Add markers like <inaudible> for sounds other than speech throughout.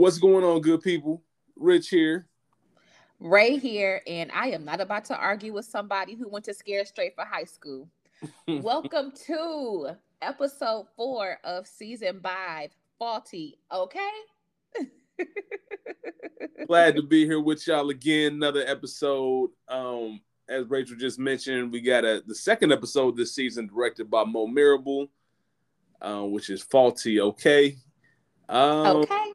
What's going on, good people? Rich here. Ray here, and I am not about to argue with somebody who went to Scare Straight for high school. <laughs> Welcome to episode four of season five, Faulty, okay? <laughs> Glad to be here with y'all again. Another episode. Um, as Rachel just mentioned, we got a the second episode this season directed by Mo Marable, uh, which is Faulty, okay? Um, okay.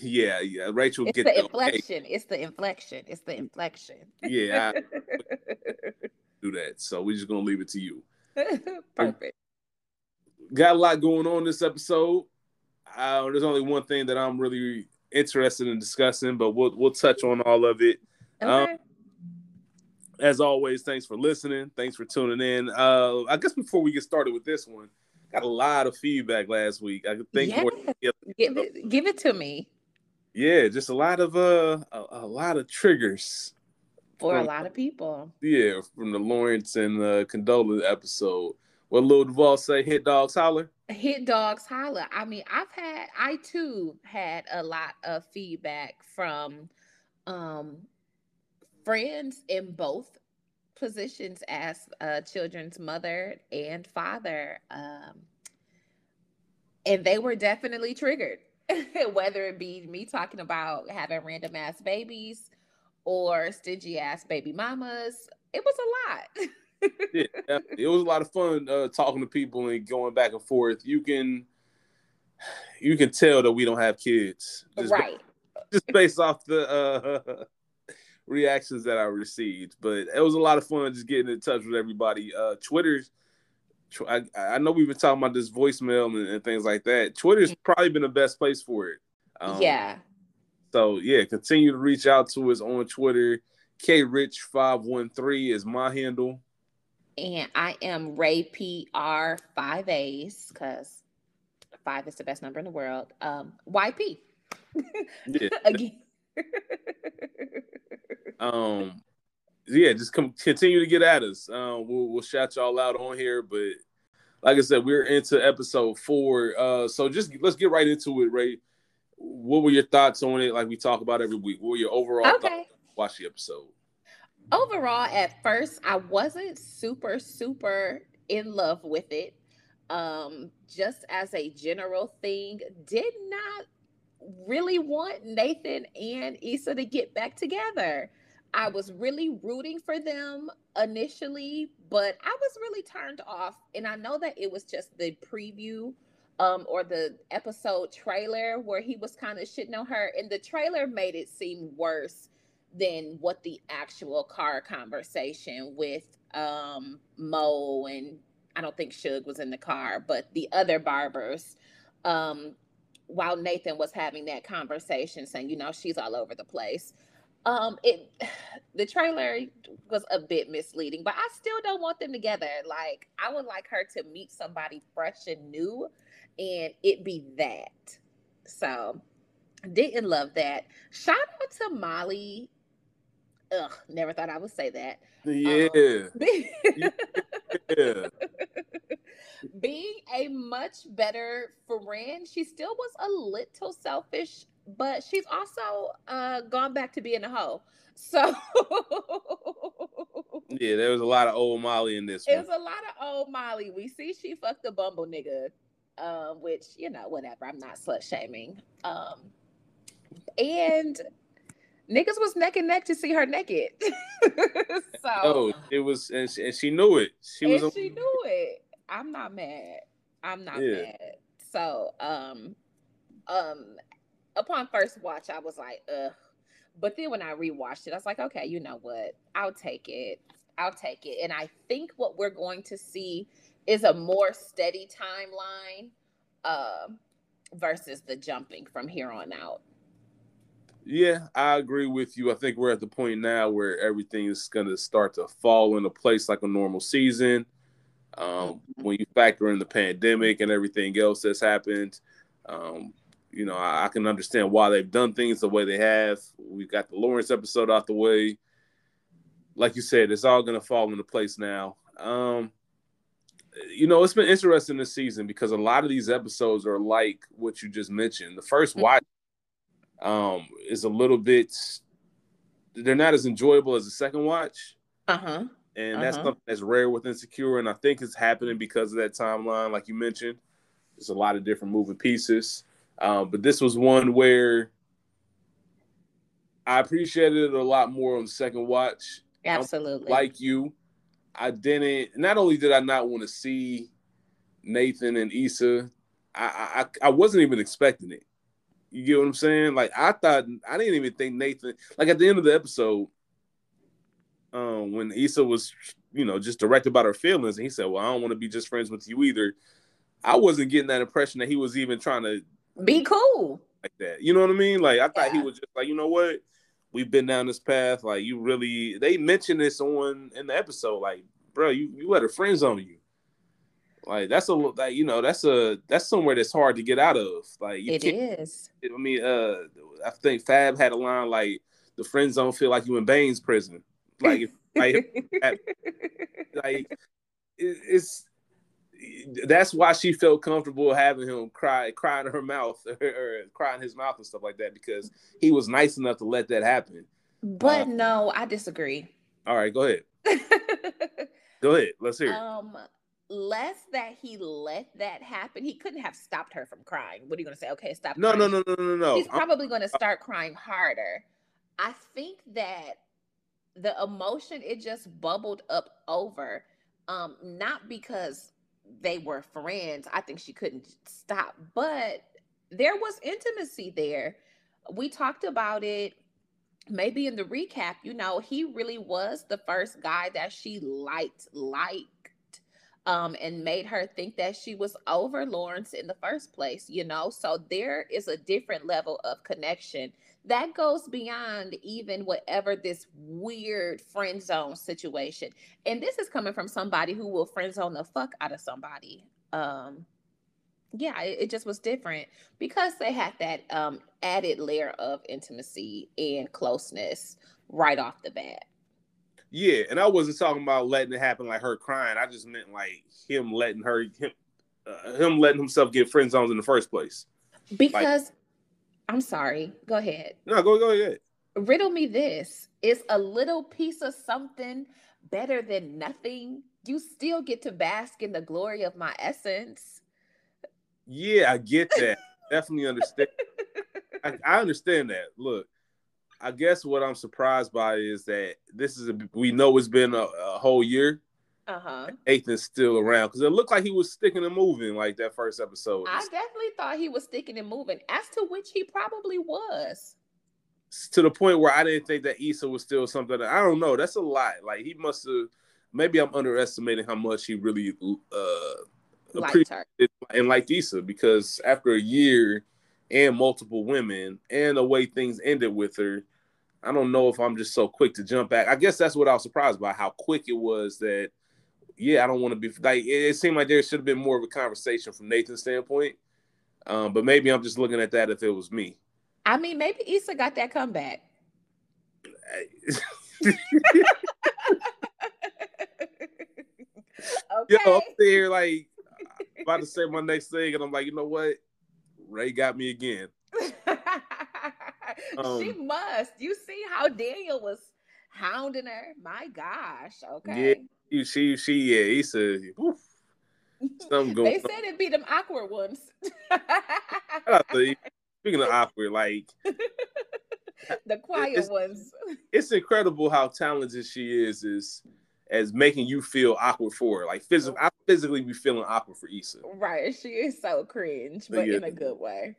Yeah, yeah. Rachel it's get the inflection. It's the inflection. It's the inflection. Yeah, I <laughs> do that. So we're just gonna leave it to you. <laughs> Perfect. Got a lot going on this episode. Uh, there's only one thing that I'm really interested in discussing, but we'll we'll touch on all of it. Okay. Um, as always, thanks for listening. Thanks for tuning in. Uh, I guess before we get started with this one, got a lot of feedback last week. I think yes. more. Give it, give it to me. Yeah, just a lot of uh, a, a lot of triggers for from, a lot of people. Yeah, from the Lawrence and uh, Condola episode. What Lil Duval say? Hit dogs holler. Hit dogs holler. I mean, I've had, I too had a lot of feedback from um friends in both positions as a children's mother and father. Um, and they were definitely triggered, <laughs> whether it be me talking about having random ass babies or stingy ass baby mamas. It was a lot. yeah, <laughs> it was a lot of fun uh, talking to people and going back and forth. You can you can tell that we don't have kids, just right? <laughs> just based off the uh, reactions that I received. But it was a lot of fun just getting in touch with everybody. Uh, Twitter's, I, I know we've been talking about this voicemail and, and, things like that. Twitter's mm-hmm. probably been the best place for it. Um, yeah. So yeah, continue to reach out to us on Twitter. K Rich five one three is my handle. And I am Ray PR five A's because five is the best number in the world. Um, YP. <laughs> Again um, yeah, just come continue to get at us. Um, we'll we'll shout y'all out on here, but like I said, we're into episode four. Uh, so just let's get right into it, Ray. What were your thoughts on it? Like we talk about every week. What were your overall okay. thoughts? Watch the episode. Overall, at first, I wasn't super super in love with it. Um, just as a general thing, did not really want Nathan and Issa to get back together. I was really rooting for them initially, but I was really turned off. And I know that it was just the preview um, or the episode trailer where he was kind of shitting on her. And the trailer made it seem worse than what the actual car conversation with um, Mo and I don't think Suge was in the car, but the other barbers um, while Nathan was having that conversation, saying, you know, she's all over the place. Um, it <sighs> the trailer was a bit misleading, but I still don't want them together. Like, I would like her to meet somebody fresh and new, and it be that. So, didn't love that. Shout out to Molly. Ugh, never thought I would say that. Yeah. Um, yeah <laughs> being a much better friend, she still was a little selfish, but she's also uh, gone back to being a hoe. So <laughs> yeah, there was a lot of old Molly in this. It was a lot of old Molly. We see she fucked a bumble nigga, um, which you know, whatever. I'm not slut shaming. Um, and niggas was neck and neck to see her naked. <laughs> so oh, it was, and she, and she knew it. She was. A, she knew it. I'm not mad. I'm not yeah. mad. So, um, um, upon first watch, I was like, ugh. But then when I rewatched it, I was like, okay, you know what? I'll take it. I'll take it. And I think what we're going to see is a more steady timeline uh, versus the jumping from here on out. Yeah, I agree with you. I think we're at the point now where everything is going to start to fall into place like a normal season. Um, mm-hmm. when you factor in the pandemic and everything else that's happened, um, you know, I, I, can understand why they've done things the way they have. We've got the Lawrence episode out the way. Like you said, it's all going to fall into place now. Um, you know, it's been interesting this season because a lot of these episodes are like what you just mentioned. The first mm-hmm. watch, um, is a little bit. They're not as enjoyable as the second watch. Uh huh. And that's uh-huh. something that's rare with Insecure, and I think it's happening because of that timeline, like you mentioned. There's a lot of different moving pieces, um, but this was one where I appreciated it a lot more on the second watch. Absolutely. I'm like you, I didn't. Not only did I not want to see Nathan and Issa, I, I I wasn't even expecting it. You get what I'm saying? Like I thought I didn't even think Nathan. Like at the end of the episode, um, when Issa was, you know, just directed about her feelings, and he said, "Well, I don't want to be just friends with you either." I wasn't getting that impression that he was even trying to be cool like that. You know what I mean? Like I thought yeah. he was just like, you know what? we've been down this path. Like you really, they mentioned this on in the episode. Like, bro, you you let her friends on you. Like that's a like you know that's a that's somewhere that's hard to get out of. Like you it is. I mean, uh, I think Fab had a line like the friend zone feel like you in Bane's prison. Like, like, <laughs> like it, it's that's why she felt comfortable having him cry, cry in her mouth or, <laughs> or cry in his mouth and stuff like that because he was nice enough to let that happen. But uh, no, I disagree. All right, go ahead. <laughs> go ahead. Let's hear. It. Um, less that he let that happen. He couldn't have stopped her from crying. What are you going to say? Okay, stop. No, no, no, no, no, no. He's probably going to start crying harder. I think that the emotion it just bubbled up over um not because they were friends, I think she couldn't stop. But there was intimacy there. We talked about it maybe in the recap. You know, he really was the first guy that she liked, liked. Um, and made her think that she was over Lawrence in the first place, you know. So there is a different level of connection that goes beyond even whatever this weird friend zone situation. And this is coming from somebody who will friend zone the fuck out of somebody. Um, yeah, it, it just was different because they had that um, added layer of intimacy and closeness right off the bat. Yeah, and I wasn't talking about letting it happen like her crying. I just meant like him letting her him, uh, him letting himself get friend zones in the first place. Because like, I'm sorry. Go ahead. No, go go ahead. Riddle me this: Is a little piece of something better than nothing? You still get to bask in the glory of my essence. Yeah, I get that. Definitely understand. I, I, understand that. Look, I guess what I'm surprised by is that this is a we know it's been a, a whole year uh-huh. Nathan's still around because it looked like he was sticking and moving like that first episode. I definitely thought he was sticking and moving, as to which he probably was. To the point where I didn't think that Issa was still something. That, I don't know. That's a lot. Like he must have. Maybe I'm underestimating how much he really uh, appreciated and liked Issa because after a year and multiple women and the way things ended with her, I don't know if I'm just so quick to jump back. I guess that's what I was surprised by how quick it was that yeah, I don't want to be like. It, seemed like there should have been more of a conversation from Nathan's standpoint. Um, but maybe I'm just looking at that if it was me. I mean, maybe Issa got that comeback. okay. <laughs> Yo, I'm here like about to say my next thing, and I'm like, you know what? Ray got me again. <laughs> um, she must. You see how Daniel was hounding her? My gosh. Okay. Yeah, she, she, yeah, he said, Woof. Something <laughs> going. they said it'd be them awkward ones. <laughs> Speaking of awkward, like <laughs> the quiet it's, ones. It's incredible how talented she is. Is as making you feel awkward for her. Like physically, I physically be feeling awkward for Issa. Right, she is so cringe, but yeah. in a good way.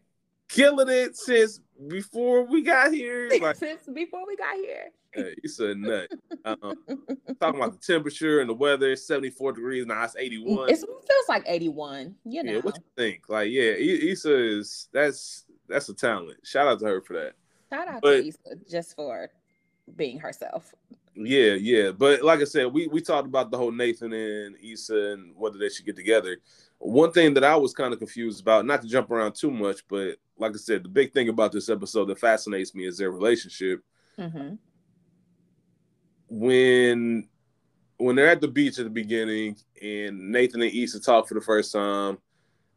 Killing it since before we got here. <laughs> Like, since before we got here. Yeah, he's a nut. Um, talking about the temperature and the weather, 74 degrees, now it's 81. It feels like 81. You know. Yeah, what you think? Like, yeah, Issa is that's that's a talent. Shout out to her for that. Shout out but, to Issa just for being herself. Yeah, yeah. But like I said, we we talked about the whole Nathan and Issa and whether they should get together. One thing that I was kind of confused about, not to jump around too much, but like I said, the big thing about this episode that fascinates me is their relationship. Mm-hmm when when they're at the beach at the beginning and Nathan and Issa talk for the first time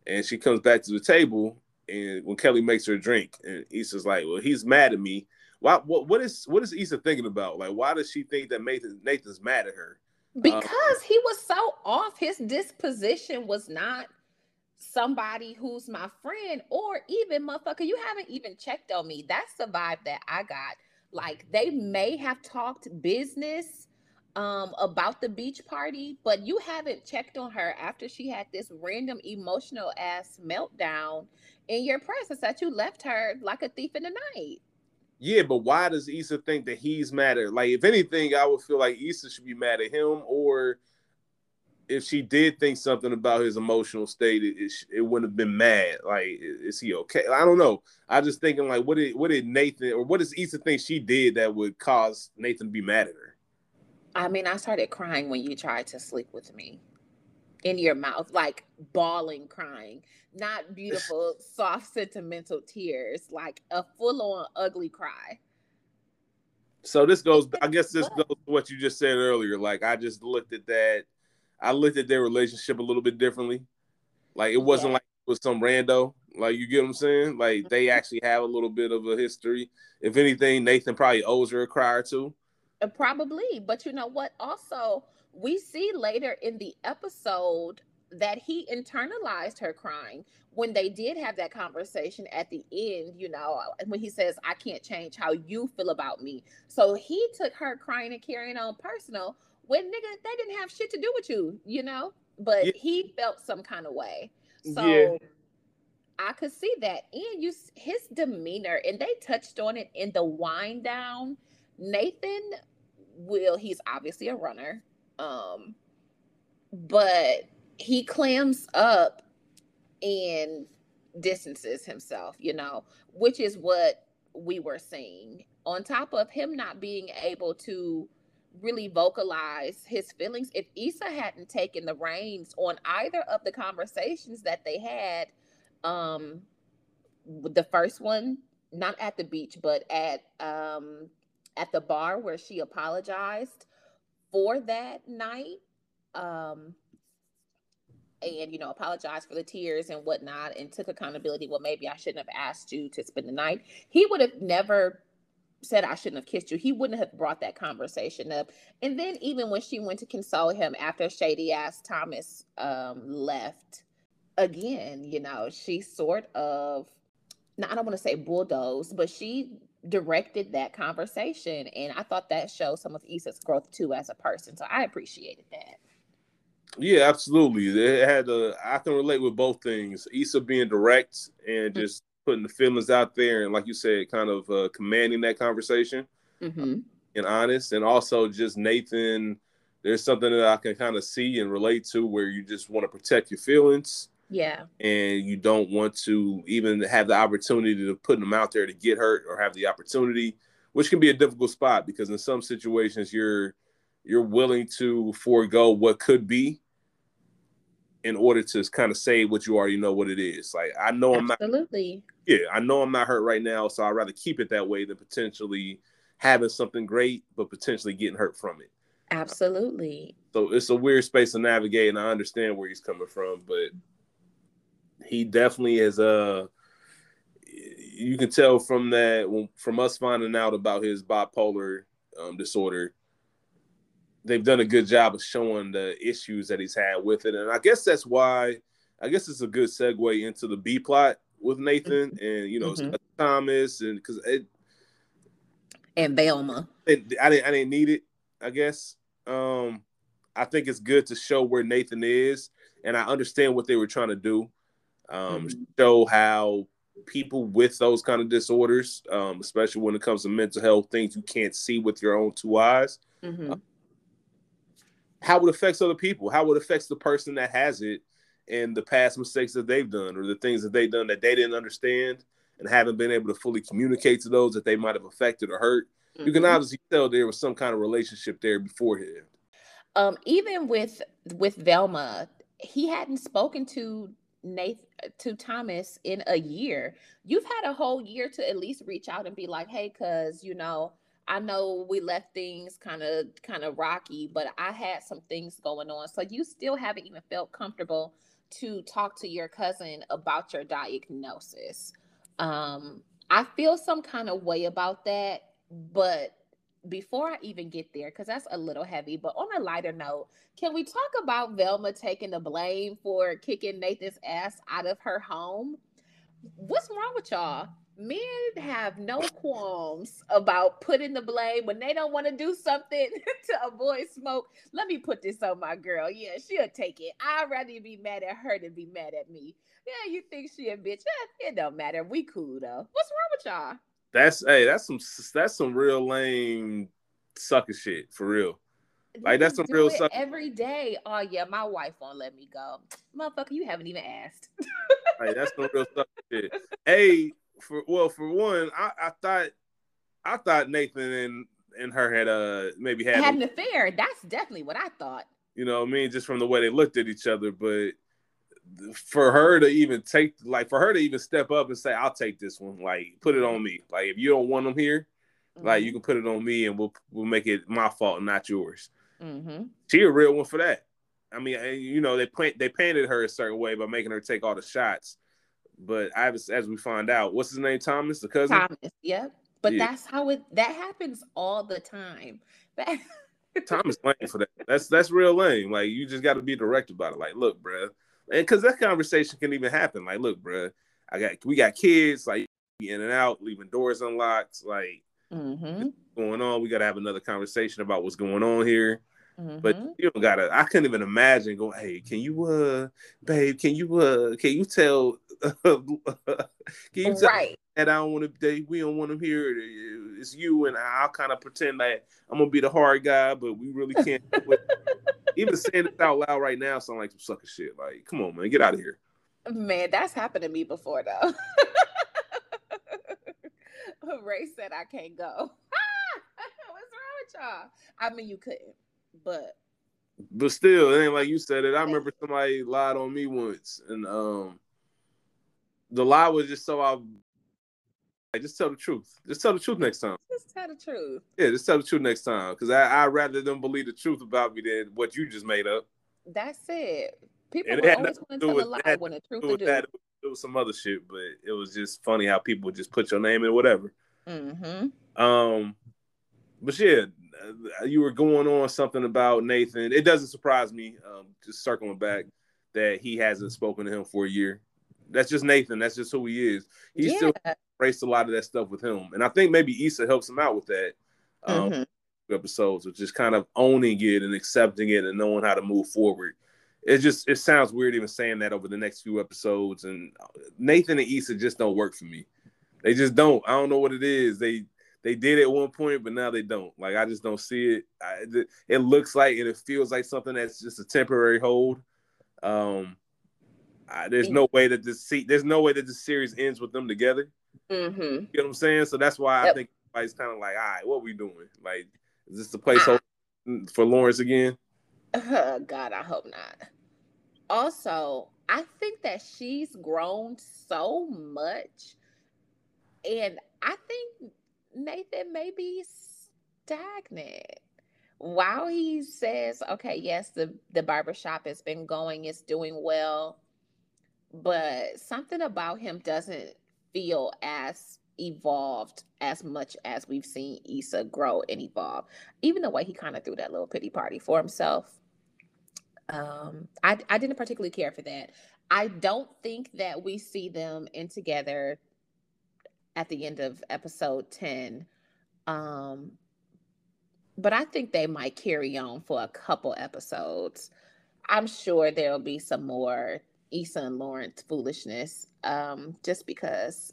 and she comes back to the table and when Kelly makes her a drink, and Issa's like, "Well, he's mad at me." Why? What? What is? What is Issa thinking about? Like, why does she think that Nathan Nathan's mad at her? Because um, he was so off. His disposition was not somebody who's my friend, or even motherfucker. You haven't even checked on me. That's the vibe that I got. Like they may have talked business um, about the beach party, but you haven't checked on her after she had this random emotional ass meltdown in your presence that you left her like a thief in the night. Yeah, but why does Issa think that he's mad at? Like, if anything, I would feel like Issa should be mad at him, or if she did think something about his emotional state, it, it, it, wouldn't have been mad. Like, is he okay? I don't know. I just thinking like, what did what did Nathan or what does Issa think she did that would cause Nathan to be mad at her? I mean, I started crying when you tried to sleep with me in your mouth, like bawling, crying, not beautiful, soft, <laughs> sentimental tears, like a full on ugly cry. So this goes, I guess this goes to what you just said earlier. Like, I just looked at that I looked at their relationship a little bit differently. Like it wasn't yeah. like it was some rando. Like you get what I'm saying? Like they mm-hmm. actually have a little bit of a history. If anything, Nathan probably owes her a cry or two. Uh, probably, but you know what? Also, we see later in the episode that he internalized her crying when they did have that conversation at the end, you know, when he says, I can't change how you feel about me. So he took her crying and carrying on personal, when nigga they didn't have shit to do with you, you know. But yeah. he felt some kind of way, so yeah. I could see that. And you, his demeanor, and they touched on it in the wind down. Nathan will, he's obviously a runner, um, but he clams up and distances himself, you know, which is what we were seeing. On top of him not being able to really vocalize his feelings if Issa hadn't taken the reins on either of the conversations that they had um the first one not at the beach but at um at the bar where she apologized for that night um and you know apologized for the tears and whatnot and took accountability. Well maybe i shouldn't have asked you to spend the night. He would have never said I shouldn't have kissed you, he wouldn't have brought that conversation up. And then even when she went to console him after shady ass Thomas um, left, again, you know, she sort of, now I don't want to say bulldoze, but she directed that conversation. And I thought that showed some of Issa's growth too as a person. So I appreciated that. Yeah, absolutely. They had a, I can relate with both things. Issa being direct and mm-hmm. just putting the feelings out there and like you said kind of uh, commanding that conversation mm-hmm. and honest and also just nathan there's something that i can kind of see and relate to where you just want to protect your feelings yeah and you don't want to even have the opportunity to put them out there to get hurt or have the opportunity which can be a difficult spot because in some situations you're you're willing to forego what could be in order to kind of say what you already know what it is. Like I know Absolutely. I'm not Absolutely. Yeah, I know I'm not hurt right now, so I'd rather keep it that way than potentially having something great but potentially getting hurt from it. Absolutely. So it's a weird space to navigate and I understand where he's coming from, but he definitely is uh you can tell from that from us finding out about his bipolar um, disorder they've done a good job of showing the issues that he's had with it, and I guess that's why. I guess it's a good segue into the B plot with Nathan mm-hmm. and you know mm-hmm. Thomas and because it and Velma. It, I didn't I didn't need it. I guess. Um, I think it's good to show where Nathan is, and I understand what they were trying to do. Um, mm-hmm. Show how people with those kind of disorders, um, especially when it comes to mental health, things you can't see with your own two eyes, mm-hmm. uh, how it affects other people, how it affects the person that has it, and the past mistakes that they've done or the things that they've done that they didn't understand and haven't been able to fully communicate to those that they might have affected or hurt. Mm-hmm. You can mm-hmm. obviously tell there was some kind of relationship there beforehand. Um, even with with Velma, he hadn't spoken to Nathan to Thomas in a year. You've had a whole year to at least reach out and be like, "Hey, cuz you know, I know we left things kind of kind of rocky, but I had some things going on. So you still haven't even felt comfortable to talk to your cousin about your diagnosis. Um, I feel some kind of way about that, but before I even get there, because that's a little heavy, but on a lighter note, can we talk about Velma taking the blame for kicking Nathan's ass out of her home? What's wrong with y'all? Men have no qualms about putting the blame when they don't want to do something <laughs> to avoid smoke. Let me put this on my girl. Yeah, she'll take it. I'd rather be mad at her than be mad at me. Yeah, you think she a bitch? It don't matter. We cool though. What's wrong with y'all? That's hey, that's some that's some real lame sucker shit for real. Like that's some real sucker. Every day. Oh yeah, my wife won't let me go. Motherfucker, you haven't even asked. hey, that's some real sucker shit. Hey, for well, for one, I, I thought I thought Nathan and and her had uh maybe had, had an affair. That's definitely what I thought. You know, I mean, just from the way they looked at each other, but for her to even take like for her to even step up and say i'll take this one like put it on me. Like if you don't want them here mm-hmm. like you mm-hmm. can put it on me and we'll we'll make it my fault not yours. Mm-hmm. she a real one for that. I mean you know they plant they painted her a certain way by making her take all the shots. But i as we find out what's his name? Thomas the cousin? Thomas yep. But yeah. that's how it that happens all the time. <laughs> Thomas lame for that. That's that's real lame. Like you just got to be direct about it. Like look bruh and because that conversation can even happen. Like, look, bro, I got we got kids, like in and out, leaving doors unlocked, like mm-hmm. going on. We got to have another conversation about what's going on here. Mm-hmm. But you don't gotta. I couldn't even imagine going. Hey, can you, uh, babe? Can you, uh, can you tell? <laughs> can you tell right. That I don't want to? We don't want him here. It's you, and I'll kind of pretend that I'm gonna be the hard guy, but we really <laughs> can't. even saying it out loud right now sounds like some sucker shit. Like, come on, man, get out of here. Man, that's happened to me before though. <laughs> Ray said I can't go. <laughs> What's wrong with y'all? I mean, you couldn't, but but still, it ain't like you said it. I remember somebody lied on me once, and um, the lie was just so I like, just tell the truth. Just tell the truth next time. Just tell the truth. Yeah, just tell the truth next time. Because I I rather them believe the truth about me than what you just made up. That's it. People it always want to tell a lie when the truth is that. It was some other shit, but it was just funny how people just put your name in whatever. Mm-hmm. Um, but yeah, you were going on something about Nathan. It doesn't surprise me. Um, just circling back that he hasn't spoken to him for a year. That's just Nathan. That's just who he is. He's yeah. still embraced a lot of that stuff with him, and I think maybe Issa helps him out with that. Um, mm-hmm. Episodes of just kind of owning it and accepting it and knowing how to move forward. It just it sounds weird even saying that over the next few episodes. And Nathan and Issa just don't work for me. They just don't. I don't know what it is. They they did at one point, but now they don't. Like I just don't see it. I, it looks like and it feels like something that's just a temporary hold. Um, I, there's no way that this see, there's no way that this series ends with them together. Mm-hmm. You know what I'm saying? So that's why yep. I think everybody's kind of like, all right, what we doing? Like, is this the place ah. for Lawrence again? Uh, God, I hope not. Also, I think that she's grown so much, and I think Nathan may be stagnant. While he says, okay, yes, the, the barbershop has been going, it's doing well, but something about him doesn't feel as evolved as much as we've seen Issa grow and evolve. Even the way he kind of threw that little pity party for himself. Um, I, I didn't particularly care for that. I don't think that we see them in together at the end of episode 10. Um, but I think they might carry on for a couple episodes. I'm sure there'll be some more Issa and Lawrence foolishness, um, just because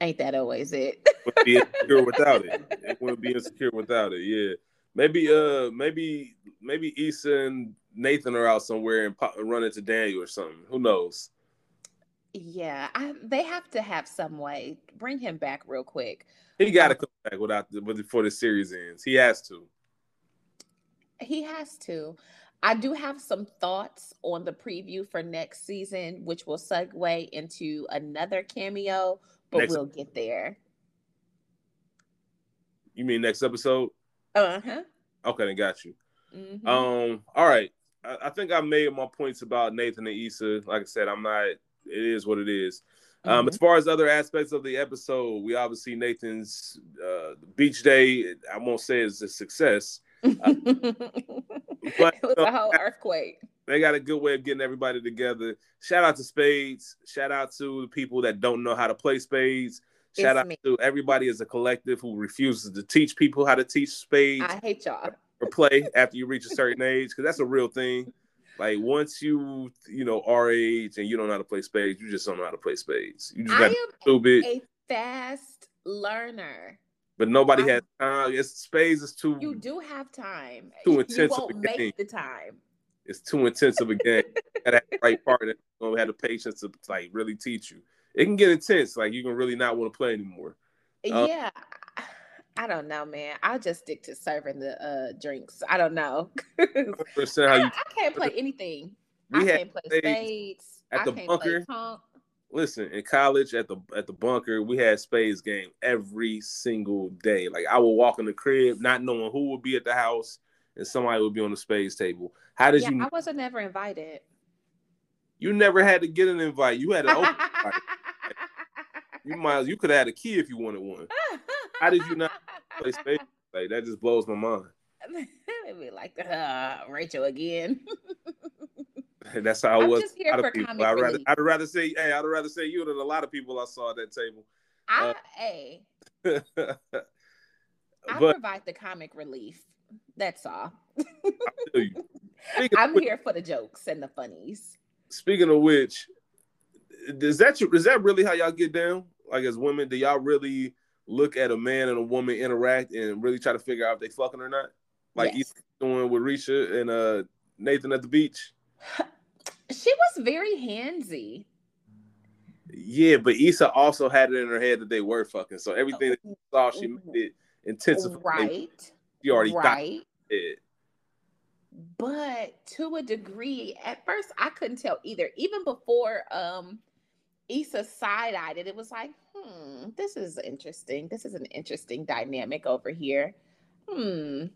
ain't that always it? would be insecure <laughs> without it. It wouldn't be insecure without it. Yeah, maybe uh, maybe maybe Issa and Nathan are out somewhere and pop, run into Daniel or something. Who knows? Yeah, I, they have to have some way bring him back real quick. He got to um, come back without the, before the series ends. He has to. He has to. I do have some thoughts on the preview for next season, which will segue into another cameo, but next, we'll get there. You mean next episode? Uh huh. Okay, then got you. Mm-hmm. Um. All right. I, I think I made my points about Nathan and Issa. Like I said, I'm not. It is what it is. Um, mm-hmm. As far as other aspects of the episode, we obviously Nathan's uh, beach day. I won't say is a success, uh, <laughs> but it was a whole earthquake. They got a good way of getting everybody together. Shout out to Spades. Shout out to the people that don't know how to play Spades. Shout it's out me. to everybody as a collective who refuses to teach people how to teach Spades. I hate y'all. Or play after you reach a certain age, because that's a real thing. Like once you, you know, our age and you don't know how to play spades, you just don't know how to play spades. You just got stupid. A fast learner. But nobody I, has time. It's space is too. You do have time. Too intense. You won't make the time. It's too intense of a game. <laughs> that right partner gonna have the patience to like really teach you. It can get intense. Like you can really not want to play anymore. Um, yeah. I don't know, man. I'll just stick to serving the uh, drinks. I don't know. I, <laughs> I, can't play anything. We I can't play spades. At the bunker. Listen, in college at the at the bunker, we had spades game every single day. Like I would walk in the crib, not knowing who would be at the house, and somebody would be on the spades table. How did yeah, you? I wasn't never invited. You never had to get an invite. You had to open. <laughs> you might. You could have had a key if you wanted one. How did you not play spades? Like that just blows my mind. <laughs> be like uh, Rachel again. <laughs> <laughs> That's how I was. Just here for people. I'd rather, I'd rather say, hey, I'd rather say you than a lot of people I saw at that table. I, uh, hey, <laughs> I but, provide the comic relief. That's all. <laughs> I'm which, here for the jokes and the funnies. Speaking of which, is that is that really how y'all get down? Like as women, do y'all really look at a man and a woman interact and really try to figure out if they fucking or not? Like yes. doing with Risha and uh, Nathan at the beach. <sighs> She was very handsy. Yeah, but Issa also had it in her head that they were fucking. So everything that she saw, she made it intensified. Right. She already right. got it. But to a degree, at first I couldn't tell either. Even before um Issa side-eyed it, it was like, hmm, this is interesting. This is an interesting dynamic over here. Hmm.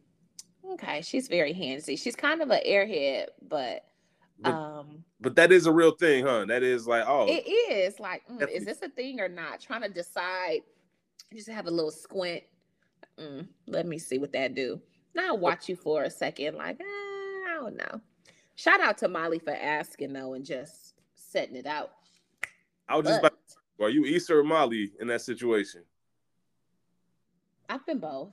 Okay, she's very handsy. She's kind of an airhead, but but, um, but that is a real thing, huh? That is like, oh, it is like, mm, is this a thing or not? Trying to decide. Just have a little squint. Mm, let me see what that do. Now watch you for a second, like, eh, I don't know. Shout out to Molly for asking though and just setting it out. I was just about, are you Issa or Molly in that situation? I've been both.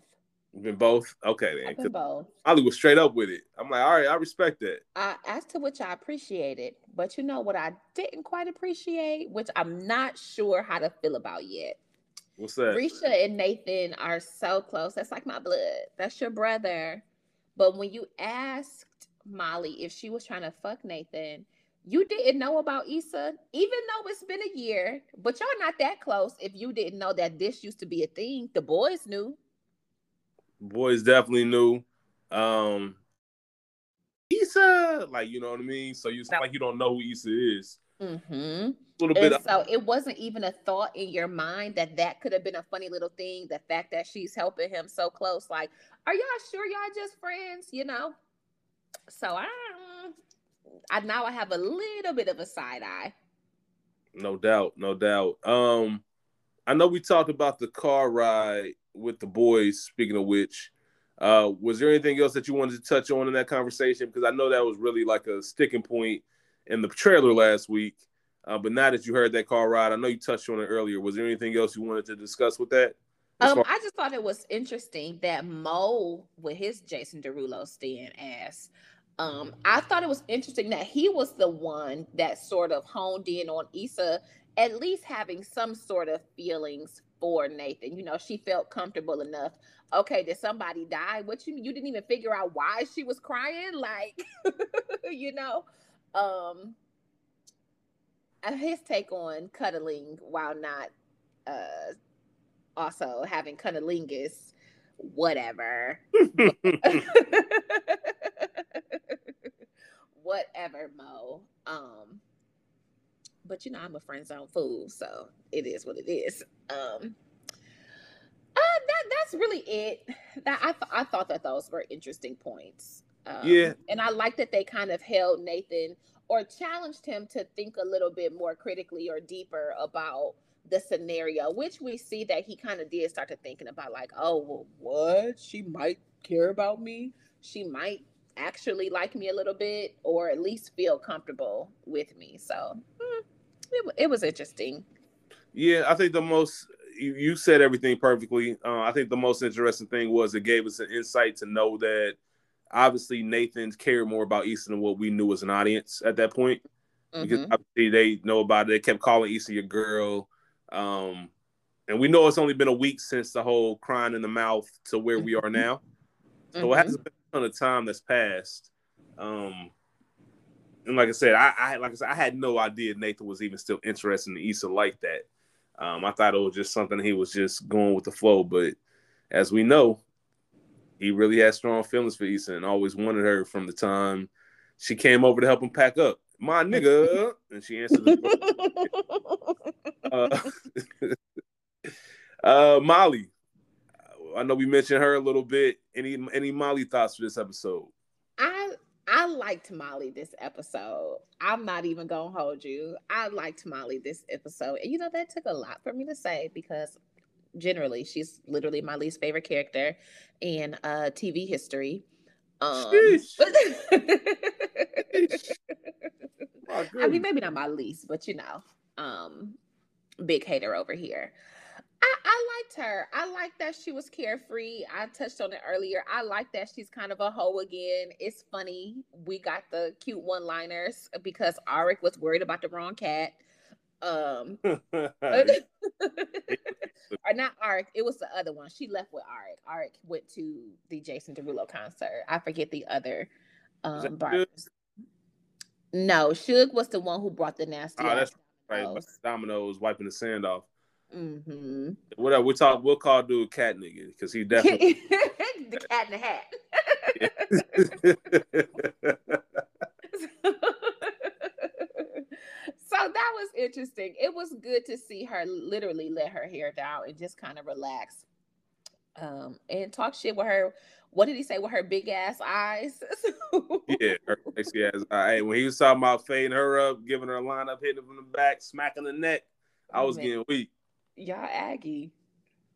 Been both? Okay, then. Been both. Ollie was straight up with it. I'm like, all right, I respect that. Uh, as to which I appreciated, but you know what I didn't quite appreciate, which I'm not sure how to feel about yet. What's that? Risha and Nathan are so close. That's like my blood. That's your brother. But when you asked Molly if she was trying to fuck Nathan, you didn't know about Issa, even though it's been a year. But y'all not that close. If you didn't know that this used to be a thing, the boys knew boys definitely knew. Um Issa, like you know what I mean. So you no. like you don't know who Issa is. Mm-hmm. A little bit. And so it wasn't even a thought in your mind that that could have been a funny little thing. The fact that she's helping him so close, like, are y'all sure y'all just friends? You know. So I, I now I have a little bit of a side eye. No doubt, no doubt. Um, I know we talked about the car ride with the boys. Speaking of which, uh, was there anything else that you wanted to touch on in that conversation? Because I know that was really like a sticking point in the trailer last week. Uh, but now that you heard that car ride, I know you touched on it earlier. Was there anything else you wanted to discuss with that? Um, I just thought it was interesting that Mo, with his Jason Derulo stand ass, um, I thought it was interesting that he was the one that sort of honed in on Issa at least having some sort of feelings for Nathan. You know, she felt comfortable enough. Okay, did somebody die? What you you didn't even figure out why she was crying? Like, <laughs> you know, um, his take on cuddling while not uh also having cunnilingus, whatever. <laughs> <laughs> whatever, Mo. Um, but you know I'm a friend zone fool, so it is what it is. Um, uh, that that's really it. That I th- I thought that those were interesting points. Um, yeah. And I like that they kind of held Nathan or challenged him to think a little bit more critically or deeper about the scenario, which we see that he kind of did start to thinking about, like, oh, well, what? She might care about me. She might actually like me a little bit, or at least feel comfortable with me. So hmm, it, it was interesting. Yeah, I think the most you, you said everything perfectly. Uh, I think the most interesting thing was it gave us an insight to know that obviously Nathan cared more about Easton than what we knew as an audience at that point. Mm-hmm. Because obviously they know about it. They kept calling Easton your girl. Um, and we know it's only been a week since the whole crying in the mouth to where we are now. So mm-hmm. it hasn't been a ton of time that's passed. Um, and like I said, I, I, like I said, I had no idea Nathan was even still interested in Issa like that. Um, I thought it was just something he was just going with the flow, but as we know, he really had strong feelings for Issa and always wanted her from the time she came over to help him pack up. My nigga, <laughs> and she answered the uh, <laughs> uh, Molly. I know we mentioned her a little bit. Any any Molly thoughts for this episode? I liked Molly this episode. I'm not even gonna hold you. I liked Molly this episode. And you know that took a lot for me to say because generally she's literally my least favorite character in uh TV history. Um <laughs> I mean maybe not my least, but you know, um big hater over here. I, I, liked her. I like that she was carefree. I touched on it earlier. I like that she's kind of a hoe again. It's funny. We got the cute one liners because Arik was worried about the wrong cat. Um or <laughs> <laughs> not Arik, it was the other one. She left with Arik. Arik went to the Jason Derulo concert. I forget the other um barbers. No, Suge was the one who brought the nasty. Oh, that's right. Dominoes wiping the sand off. Mm-hmm. Whatever we talk, we'll call dude cat nigga because he definitely <laughs> the cat in the hat. <laughs> so that was interesting. It was good to see her literally let her hair down and just kind of relax. Um, and talk shit with her. What did he say with her big ass eyes? <laughs> yeah, her sexy ass. When he was talking about fading her up, giving her a line up, hitting her from the back, smacking the neck, I was getting weak. Y'all Aggie.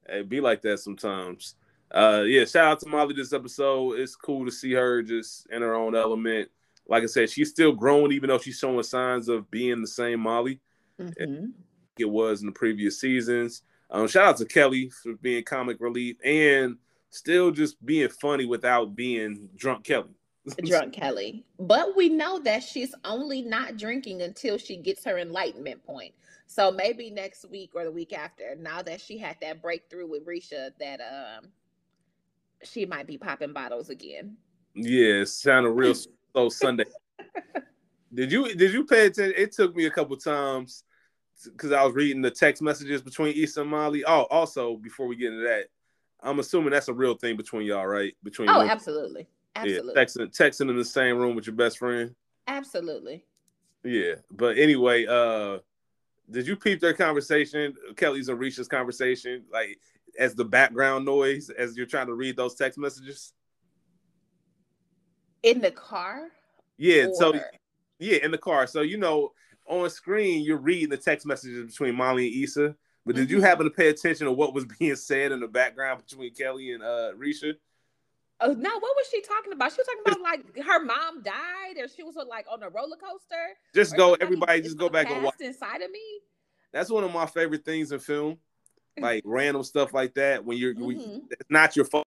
It be like that sometimes. Uh, yeah, shout out to Molly this episode. It's cool to see her just in her own element. Like I said, she's still growing, even though she's showing signs of being the same Molly mm-hmm. it was in the previous seasons. Um, shout out to Kelly for being comic relief and still just being funny without being drunk Kelly. <laughs> drunk Kelly. But we know that she's only not drinking until she gets her enlightenment point. So maybe next week or the week after, now that she had that breakthrough with Risha, that um she might be popping bottles again. Yeah, it sounded real <laughs> so Sunday. did you did you pay attention? It took me a couple times because I was reading the text messages between Issa and Molly. Oh, also before we get into that, I'm assuming that's a real thing between y'all, right? Between oh, absolutely, absolutely. Yeah, texting texting in the same room with your best friend. Absolutely. Yeah, but anyway, uh did you peep their conversation, Kelly's and Risha's conversation, like as the background noise as you're trying to read those text messages? In the car? Yeah, or... so yeah, in the car. So you know, on screen you're reading the text messages between Molly and Issa. But did mm-hmm. you happen to pay attention to what was <laughs> being said in the background between Kelly and uh Risha? Oh no, what was she talking about? She was talking about like her mom died, or she was like on a roller coaster. Just go, everybody, just go back and watch. Inside of me. That's one of my favorite things in film, <laughs> like random stuff like that. When you're, mm-hmm. when, it's not your fault.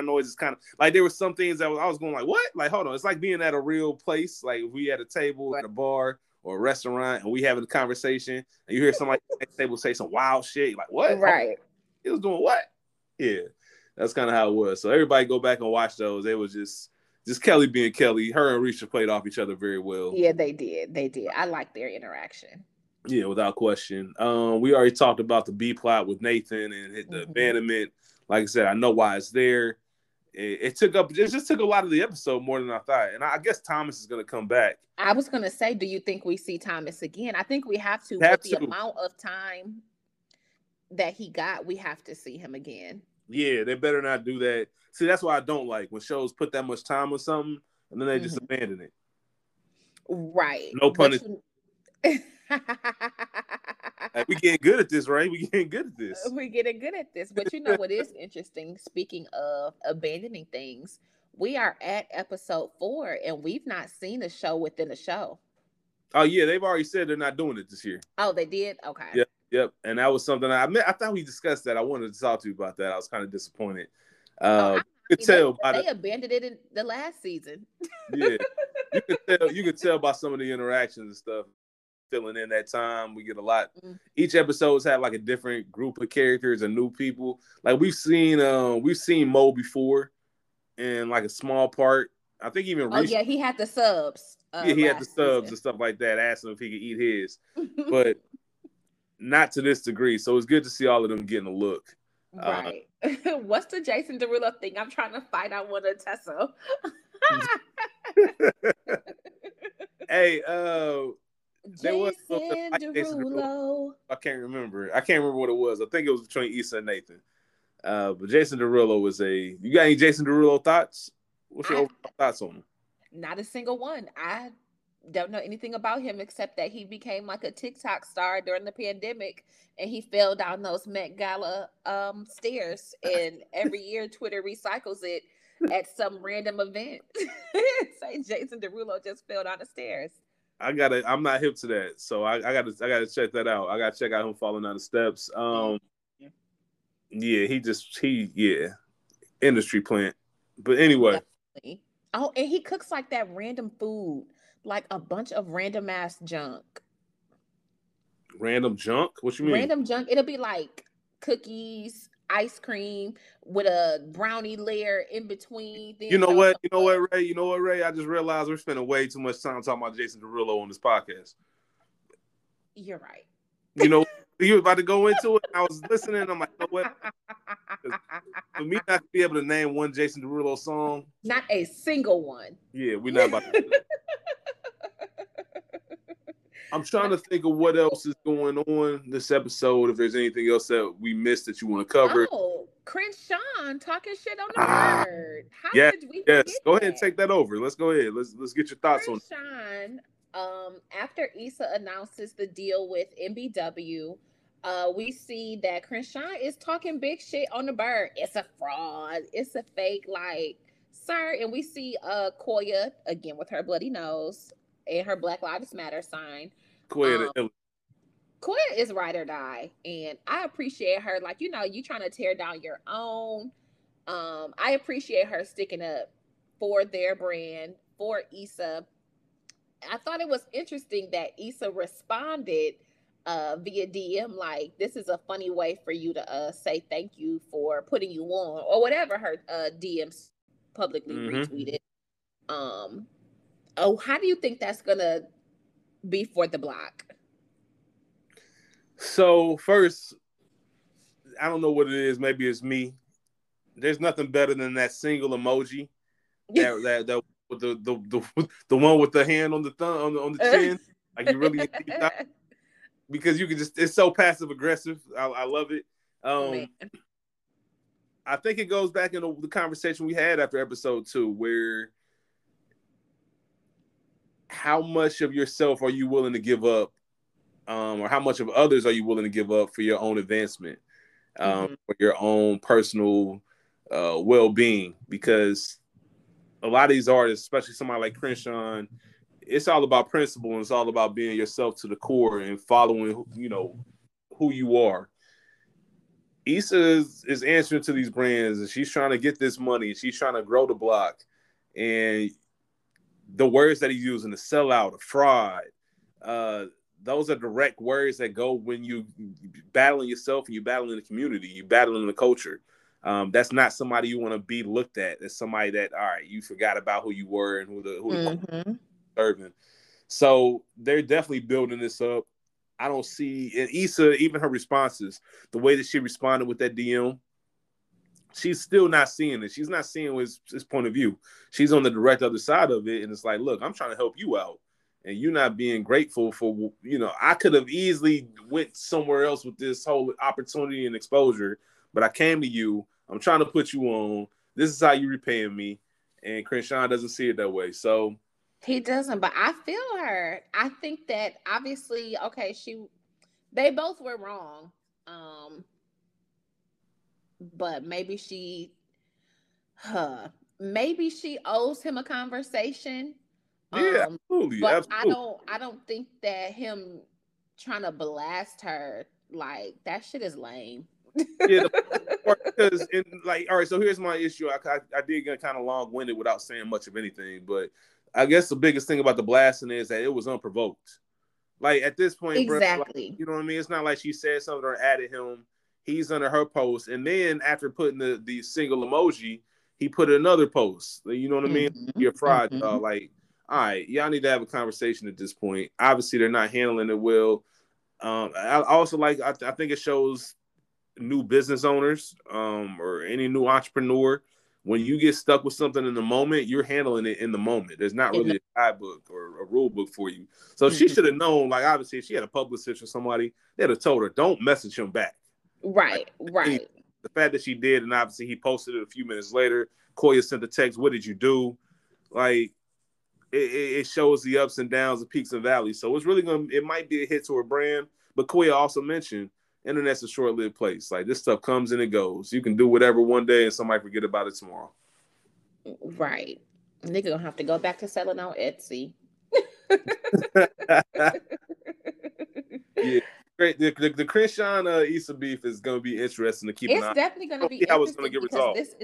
Noise is kind of like there were some things that was, I was going like, what? Like, hold on, it's like being at a real place. Like if we at a table right. at a bar or a restaurant and we having a conversation and you hear somebody at the table say some wild shit, like what? Right. He was doing what? Yeah that's kind of how it was. So everybody go back and watch those. It was just just Kelly being Kelly. Her and Risha played off each other very well. Yeah, they did. They did. I like their interaction. Yeah, without question. Um, we already talked about the B plot with Nathan and the mm-hmm. abandonment. Like I said, I know why it's there. It, it, took up. It just took a lot of the episode more than I thought. And I guess Thomas is going to come back. I was going to say, do you think we see Thomas again? I think we have to. Have with to. the amount of time that he got, we have to see him again. Yeah, they better not do that. See, that's why I don't like when shows put that much time on something and then they just mm-hmm. abandon it. Right. No pun. You... we getting good at this, right? We getting good at <laughs> this. We're getting good at this. But you know what is interesting? Speaking of abandoning things, we are at episode four, and we've not seen a show within a show. Oh yeah, they've already said they're not doing it this year. Oh, they did. Okay. Yep, yep. And that was something I I thought we discussed that. I wanted to talk to you about that. I was kind of disappointed. Oh, uh, you could tell they, they abandoned it in the last season. yeah, <laughs> you could tell. You could tell by some of the interactions and stuff. Filling in that time, we get a lot. Mm-hmm. Each episode's had like a different group of characters and new people. Like we've seen, um, we've seen Mo before, in like a small part. I think even. Oh yeah, he had the subs. Uh, yeah, he had the subs season. and stuff like that. Asked him if he could eat his, <laughs> but not to this degree. So it's good to see all of them getting a look. Uh, right. Uh, <laughs> What's the Jason Derulo thing? I'm trying to find out one of Tessa. <laughs> hey, uh, there was Jason Derulo. I can't remember. I can't remember what it was. I think it was between Issa and Nathan. Uh, but Jason Derulo was a. You got any Jason Derulo thoughts? What's your I, thoughts on him? Not a single one. I don't know anything about him except that he became like a TikTok star during the pandemic and he fell down those Met Gala um, stairs. And every year Twitter recycles it at some random event. <laughs> Say Jason Derulo just fell down the stairs. I gotta. I'm not hip to that, so I, I, gotta. I gotta check that out. I gotta check out him falling down the steps. Um, yeah, he just he yeah, industry plant. But anyway. Definitely. Oh, and he cooks like that random food like a bunch of random ass junk. Random junk? What you mean? Random junk. It'll be like cookies, ice cream with a brownie layer in between. You know what? You know what, Ray? You know what, Ray? I just realized we're spending way too much time talking about Jason Derulo on this podcast. You're right. You know, you were about to go into it. I was listening. I'm like, you know what? <laughs> For me not to be able to name one Jason Derulo song, not a single one. Yeah, we're not about to. <laughs> I'm trying to think of what else is going on this episode. If there's anything else that we missed that you want to cover. Oh, Crenshaw talking shit on the ah, bird. How yes, did we yes. Go that? ahead and take that over. Let's go ahead. Let's let's get your thoughts on. Sean, um, after Issa announces the deal with MBW, uh, we see that Crenshaw is talking big shit on the bird. It's a fraud. It's a fake. Like, sir. And we see uh Koya again with her bloody nose and her Black Lives Matter sign. Koya, um, is ride or die, and I appreciate her. Like you know, you trying to tear down your own. Um, I appreciate her sticking up for their brand for Issa. I thought it was interesting that Issa responded uh, via DM like, "This is a funny way for you to uh, say thank you for putting you on," or whatever her uh, DMs publicly mm-hmm. retweeted. Um, oh, how do you think that's gonna be for the block? So first, I don't know what it is. Maybe it's me. There's nothing better than that single emoji. <laughs> that, that that with the, the the <laughs> the one with the hand on the thumb on the, on the chin. like you really <laughs> because you can just it's so passive aggressive. I, I, love it. Um, I think it goes back into the conversation we had after episode two, where how much of yourself are you willing to give up, um, or how much of others are you willing to give up for your own advancement, um, mm-hmm. for your own personal uh, well-being? Because a lot of these artists, especially somebody like Crenshaw, it's all about principle and it's all about being yourself to the core and following, you know, who you are. Issa is, is answering to these brands and she's trying to get this money. She's trying to grow the block. And the words that he's using, the sellout, a fraud, uh, those are direct words that go when you battling yourself and you battling the community, you battling the culture. Um, that's not somebody you want to be looked at as somebody that all right, you forgot about who you were and who the who mm-hmm. serving. So they're definitely building this up. I don't see and Issa, even her responses, the way that she responded with that DM, she's still not seeing it. She's not seeing his, his point of view. She's on the direct other side of it, and it's like, look, I'm trying to help you out, and you're not being grateful for. You know, I could have easily went somewhere else with this whole opportunity and exposure, but I came to you. I'm trying to put you on. This is how you repaying me. And Crenshaw doesn't see it that way. So he doesn't, but I feel her. I think that obviously, okay, she they both were wrong. Um but maybe she huh maybe she owes him a conversation. Yeah, um, absolutely. But absolutely. I don't I don't think that him trying to blast her like that shit is lame. yeah, because <laughs> in, like, all right. So here's my issue. I, I, I did get kind of long winded without saying much of anything, but I guess the biggest thing about the blasting is that it was unprovoked. Like at this point, exactly. Bro, like, you know what I mean? It's not like she said something or added him. He's under her post, and then after putting the the single emoji, he put another post. You know what I mean? Mm-hmm. You're fried, mm-hmm. uh, like, all right, y'all need to have a conversation at this point. Obviously, they're not handling it well. Um, I also like. I, I think it shows new business owners um, or any new entrepreneur when you get stuck with something in the moment, you're handling it in the moment. There's not really a guidebook or a rule book for you. So mm-hmm. she should have known, like obviously she had a publicist or somebody, they'd have told her, don't message him back. Right, like, right. The fact that she did, and obviously he posted it a few minutes later. Koya sent the text, what did you do? Like it, it shows the ups and downs, the peaks and valleys. So it's really gonna it might be a hit to her brand. But Koya also mentioned internet's a short-lived place. Like this stuff comes and it goes. You can do whatever one day and somebody forget about it tomorrow. Right. Nigga gonna have to go back to selling on Etsy. <laughs> yeah. Great. The, the, the Christian uh, Issa beef is going to be interesting to keep. It's definitely going to be. How it's going to get resolved? Is...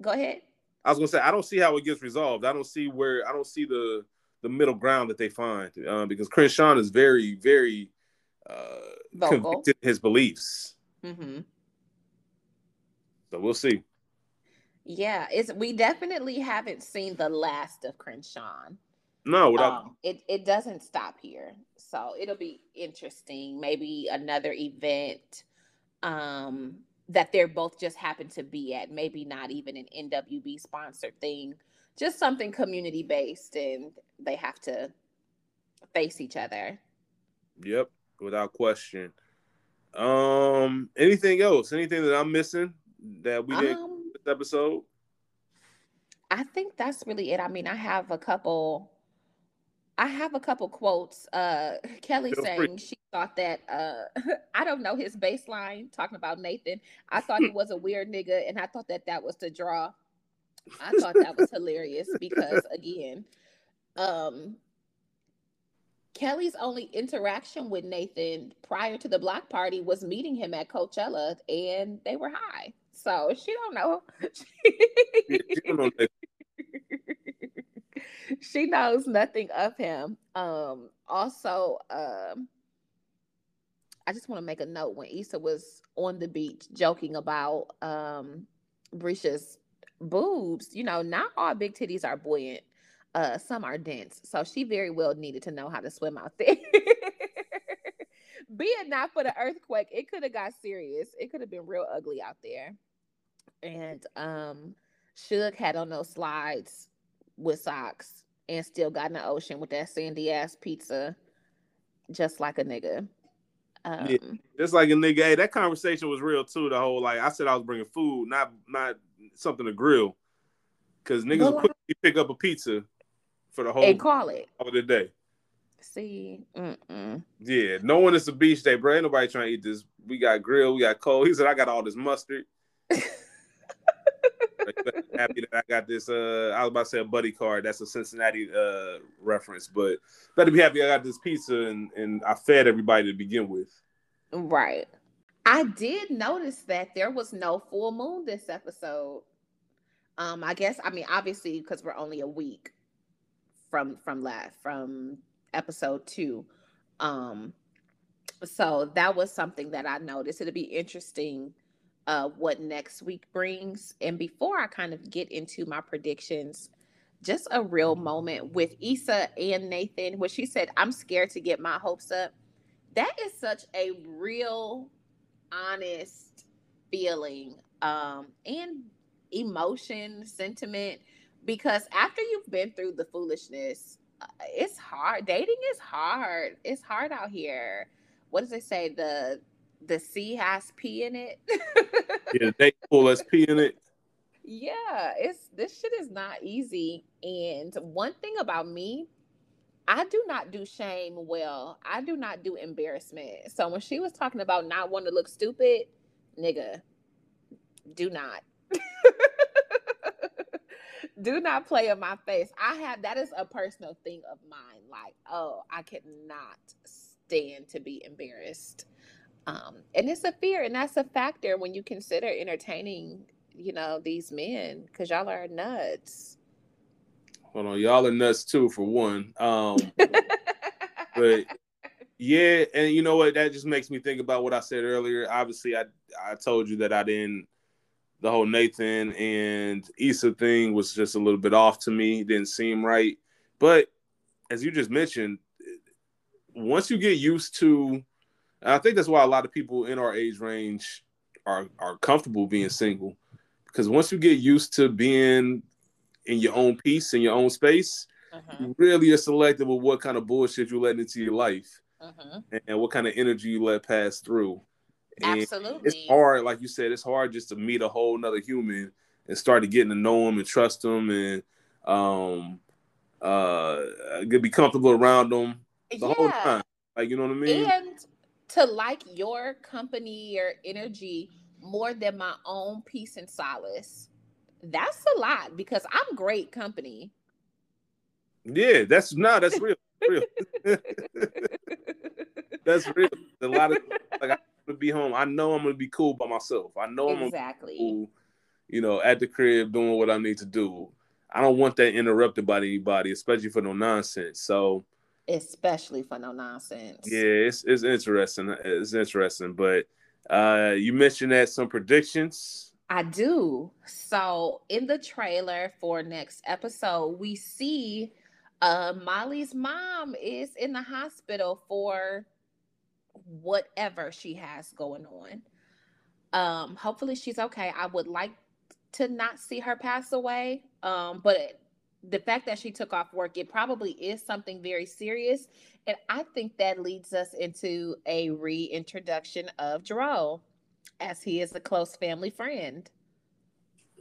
Go ahead. I was going to say I don't see how it gets resolved. I don't see where I don't see the the middle ground that they find um, because Crenshaw is very very uh, convicted his beliefs. Mm-hmm. So we'll see. Yeah, it's we definitely haven't seen the last of Crenshaw. No, without... um, it it doesn't stop here. So it'll be interesting. Maybe another event um, that they're both just happen to be at. Maybe not even an NWB sponsored thing, just something community based, and they have to face each other. Yep without question. Um, anything else? Anything that I'm missing that we did um, this episode? I think that's really it. I mean, I have a couple. I have a couple quotes. Uh, <laughs> Kelly Feel saying free. she thought that uh, <laughs> I don't know his baseline talking about Nathan. I thought he <laughs> was a weird nigga, and I thought that that was the draw. I thought that was hilarious because again, um, Kelly's only interaction with Nathan prior to the block party was meeting him at Coachella and they were high. So she don't know. she <laughs> knows nothing of him. Um also um I just want to make a note when Issa was on the beach joking about um Brescia's boobs, you know, not all big titties are buoyant uh, some are dense. So she very well needed to know how to swim out there. <laughs> Be it not for the earthquake, it could have got serious. It could have been real ugly out there. And um Suge had on those slides with socks and still got in the ocean with that sandy ass pizza, just like a nigga. Um, yeah, just like a nigga. Hey, that conversation was real too. The whole like I said, I was bringing food, not not something to grill, because niggas quickly pick up a pizza for the whole and call it of the day. See, Mm-mm. yeah, no one is a beach day, bro. Ain't nobody trying to eat this. We got grill, we got cold. He said, "I got all this mustard." <laughs> happy that I got this. Uh, I was about to say a buddy card. That's a Cincinnati uh reference, but better be happy I got this pizza and and I fed everybody to begin with. Right. I did notice that there was no full moon this episode. Um, I guess I mean obviously because we're only a week from from last from episode two. Um, so that was something that I noticed. It'll be interesting uh, what next week brings. And before I kind of get into my predictions, just a real moment with Issa and Nathan, where she said, I'm scared to get my hopes up. That is such a real, honest feeling um, and emotion, sentiment because after you've been through the foolishness, uh, it's hard. Dating is hard. It's hard out here. What does they say? The the C has P in it. yeah, <laughs> they pull SP in it. Yeah, it's this shit is not easy. And one thing about me, I do not do shame well. I do not do embarrassment. So when she was talking about not wanting to look stupid, nigga, do not. <laughs> do not play in my face. I have that is a personal thing of mine. Like, oh, I cannot stand to be embarrassed. Um, and it's a fear, and that's a factor when you consider entertaining, you know, these men because y'all are nuts. Hold on, y'all are nuts too, for one. Um, <laughs> but yeah, and you know what? That just makes me think about what I said earlier. Obviously, I I told you that I didn't. The whole Nathan and Issa thing was just a little bit off to me. It didn't seem right. But as you just mentioned, once you get used to and I think that's why a lot of people in our age range are are comfortable being single, because once you get used to being in your own peace in your own space, uh-huh. you really are selective of what kind of bullshit you let into your life uh-huh. and what kind of energy you let pass through. And Absolutely, it's hard, like you said, it's hard just to meet a whole nother human and start to getting to know them and trust them and um uh be comfortable around them the yeah. whole time. Like you know what I mean? And to like your company or energy more than my own peace and solace. That's a lot because I'm great company. Yeah, that's no, that's real. real. <laughs> that's real. A lot of like I'm gonna be home. I know I'm gonna be cool by myself. I know I'm exactly cool, you know, at the crib doing what I need to do. I don't want that interrupted by anybody, especially for no nonsense. So especially for no nonsense. Yeah, it's it's interesting. It's interesting, but uh you mentioned that some predictions. I do. So in the trailer for next episode, we see uh Molly's mom is in the hospital for whatever she has going on. Um, hopefully she's okay. I would like to not see her pass away. Um, but the fact that she took off work, it probably is something very serious. And I think that leads us into a reintroduction of Jerome as he is a close family friend.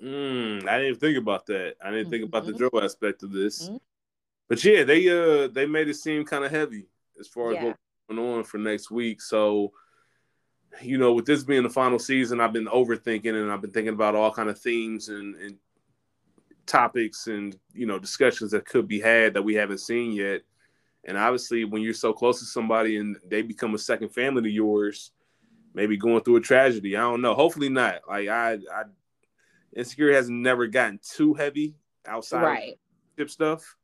Mm, I didn't think about that. I didn't mm-hmm. think about the mm-hmm. Joe aspect of this. Mm-hmm. But yeah, they uh they made it seem kind of heavy as far yeah. as what's going on for next week. So you know, with this being the final season, I've been overthinking and I've been thinking about all kind of themes and, and topics and you know discussions that could be had that we haven't seen yet. And obviously, when you're so close to somebody and they become a second family to yours, maybe going through a tragedy. I don't know. Hopefully not. Like I, I insecure has never gotten too heavy outside right. of stuff.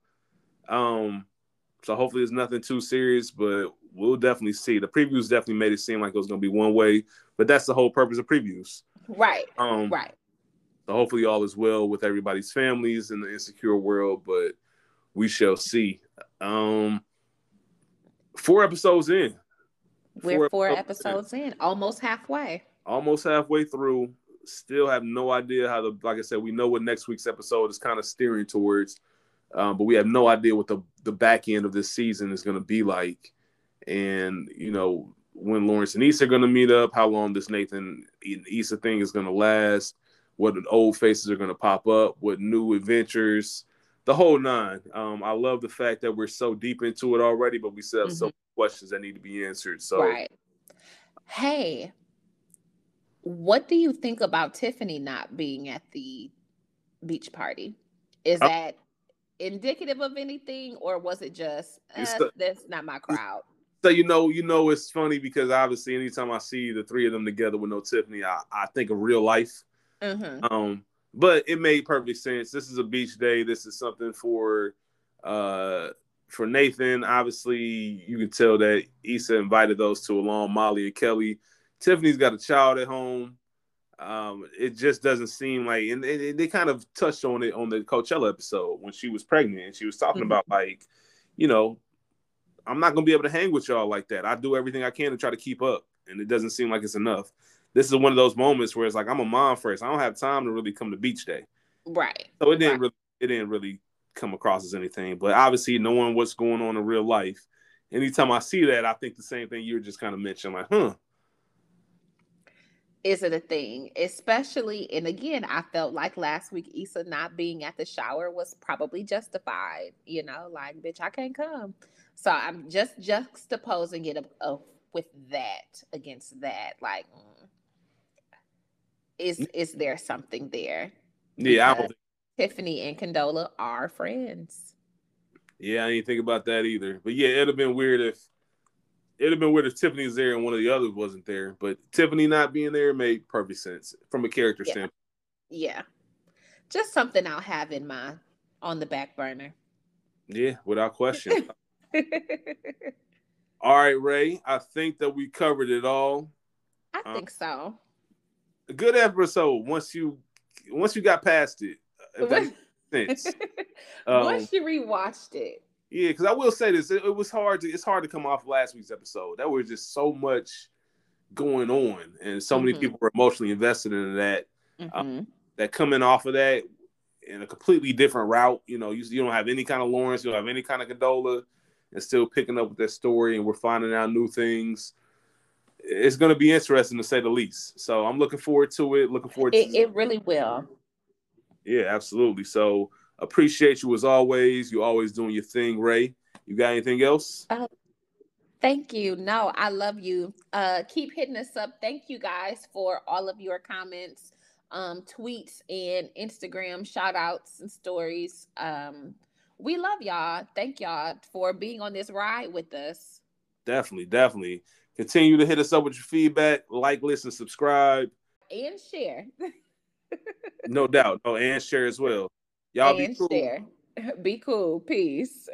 Um, so hopefully it's nothing too serious, but we'll definitely see. The previews definitely made it seem like it was gonna be one way, but that's the whole purpose of previews. Right. Um, right. So hopefully all is well with everybody's families in the insecure world, but we shall see. Um four episodes in. We're four, episodes, episodes in. in, almost halfway. Almost halfway through. Still have no idea how the like I said, we know what next week's episode is kind of steering towards. Um, but we have no idea what the the back end of this season is gonna be like. And you know, when Lawrence and Issa are gonna meet up, how long this Nathan and Issa thing is gonna last what old faces are going to pop up, what new adventures, the whole nine. Um, I love the fact that we're so deep into it already, but we still have mm-hmm. some questions that need to be answered. So, right. Hey, what do you think about Tiffany not being at the beach party? Is uh, that indicative of anything, or was it just uh, the, that's not my crowd? So you know, you know, it's funny because obviously, anytime I see the three of them together with no Tiffany, I, I think of real life. Mm-hmm. Um, but it made perfect sense. This is a beach day. This is something for uh for Nathan. Obviously, you can tell that Issa invited those two along, Molly and Kelly. Tiffany's got a child at home. Um, it just doesn't seem like, and, and, they kind of touched on it on the Coachella episode when she was pregnant, and she was talking mm-hmm. about like, you know, I'm not gonna be able to hang with y'all like that. I do everything I can to try to keep up, and it doesn't seem like it's enough this is one of those moments where it's like I'm a mom first. I don't have time to really come to beach day. Right. So it didn't right. really it didn't really come across as anything. But obviously knowing what's going on in real life, anytime I see that, I think the same thing you're just kind of mentioning, like, huh. is it a thing? Especially, and again, I felt like last week Issa not being at the shower was probably justified. You know, like, bitch, I can't come. So I'm just juxtaposing it with that against that. Like, mm, is is there something there? Yeah, I Tiffany and Condola are friends. Yeah, I didn't think about that either. But yeah, it'd have been weird if it'd have been weird if Tiffany's there and one of the others wasn't there. But Tiffany not being there made perfect sense from a character yeah. standpoint. Yeah. Just something I'll have in mind on the back burner. Yeah, without question. <laughs> all right, Ray. I think that we covered it all. I um, think so. A good episode once you once you got past it. <laughs> sense. <laughs> Um, once you rewatched it. Yeah, because I will say this, it, it, was hard to it's hard to come off last week's episode. That was just so much going on, and so mm-hmm. many people were emotionally invested in that. Um, mm-hmm. that coming off of that in a completely different route, you know, you, you don't have any kind of Lawrence, you don't have any kind of Condola, and still picking up with that story, and we're finding out new things. It's going to be interesting to say the least. So I'm looking forward to it. Looking forward it, to it. It really will. Yeah, absolutely. So Appreciate you as always. You're always doing your thing, Ray. You got anything else? Uh, thank you. No, I love you. Uh, keep hitting us up. Thank you guys for all of your comments, um, tweets, and Instagram shout outs and stories. Um, we love y'all. Thank y'all for being on this ride with us. Definitely, definitely. Continue to hit us up with your feedback, like, listen, subscribe, and share. no doubt. Oh, and share as well. Y'all and be cool. Share. <laughs> Be cool. Peace.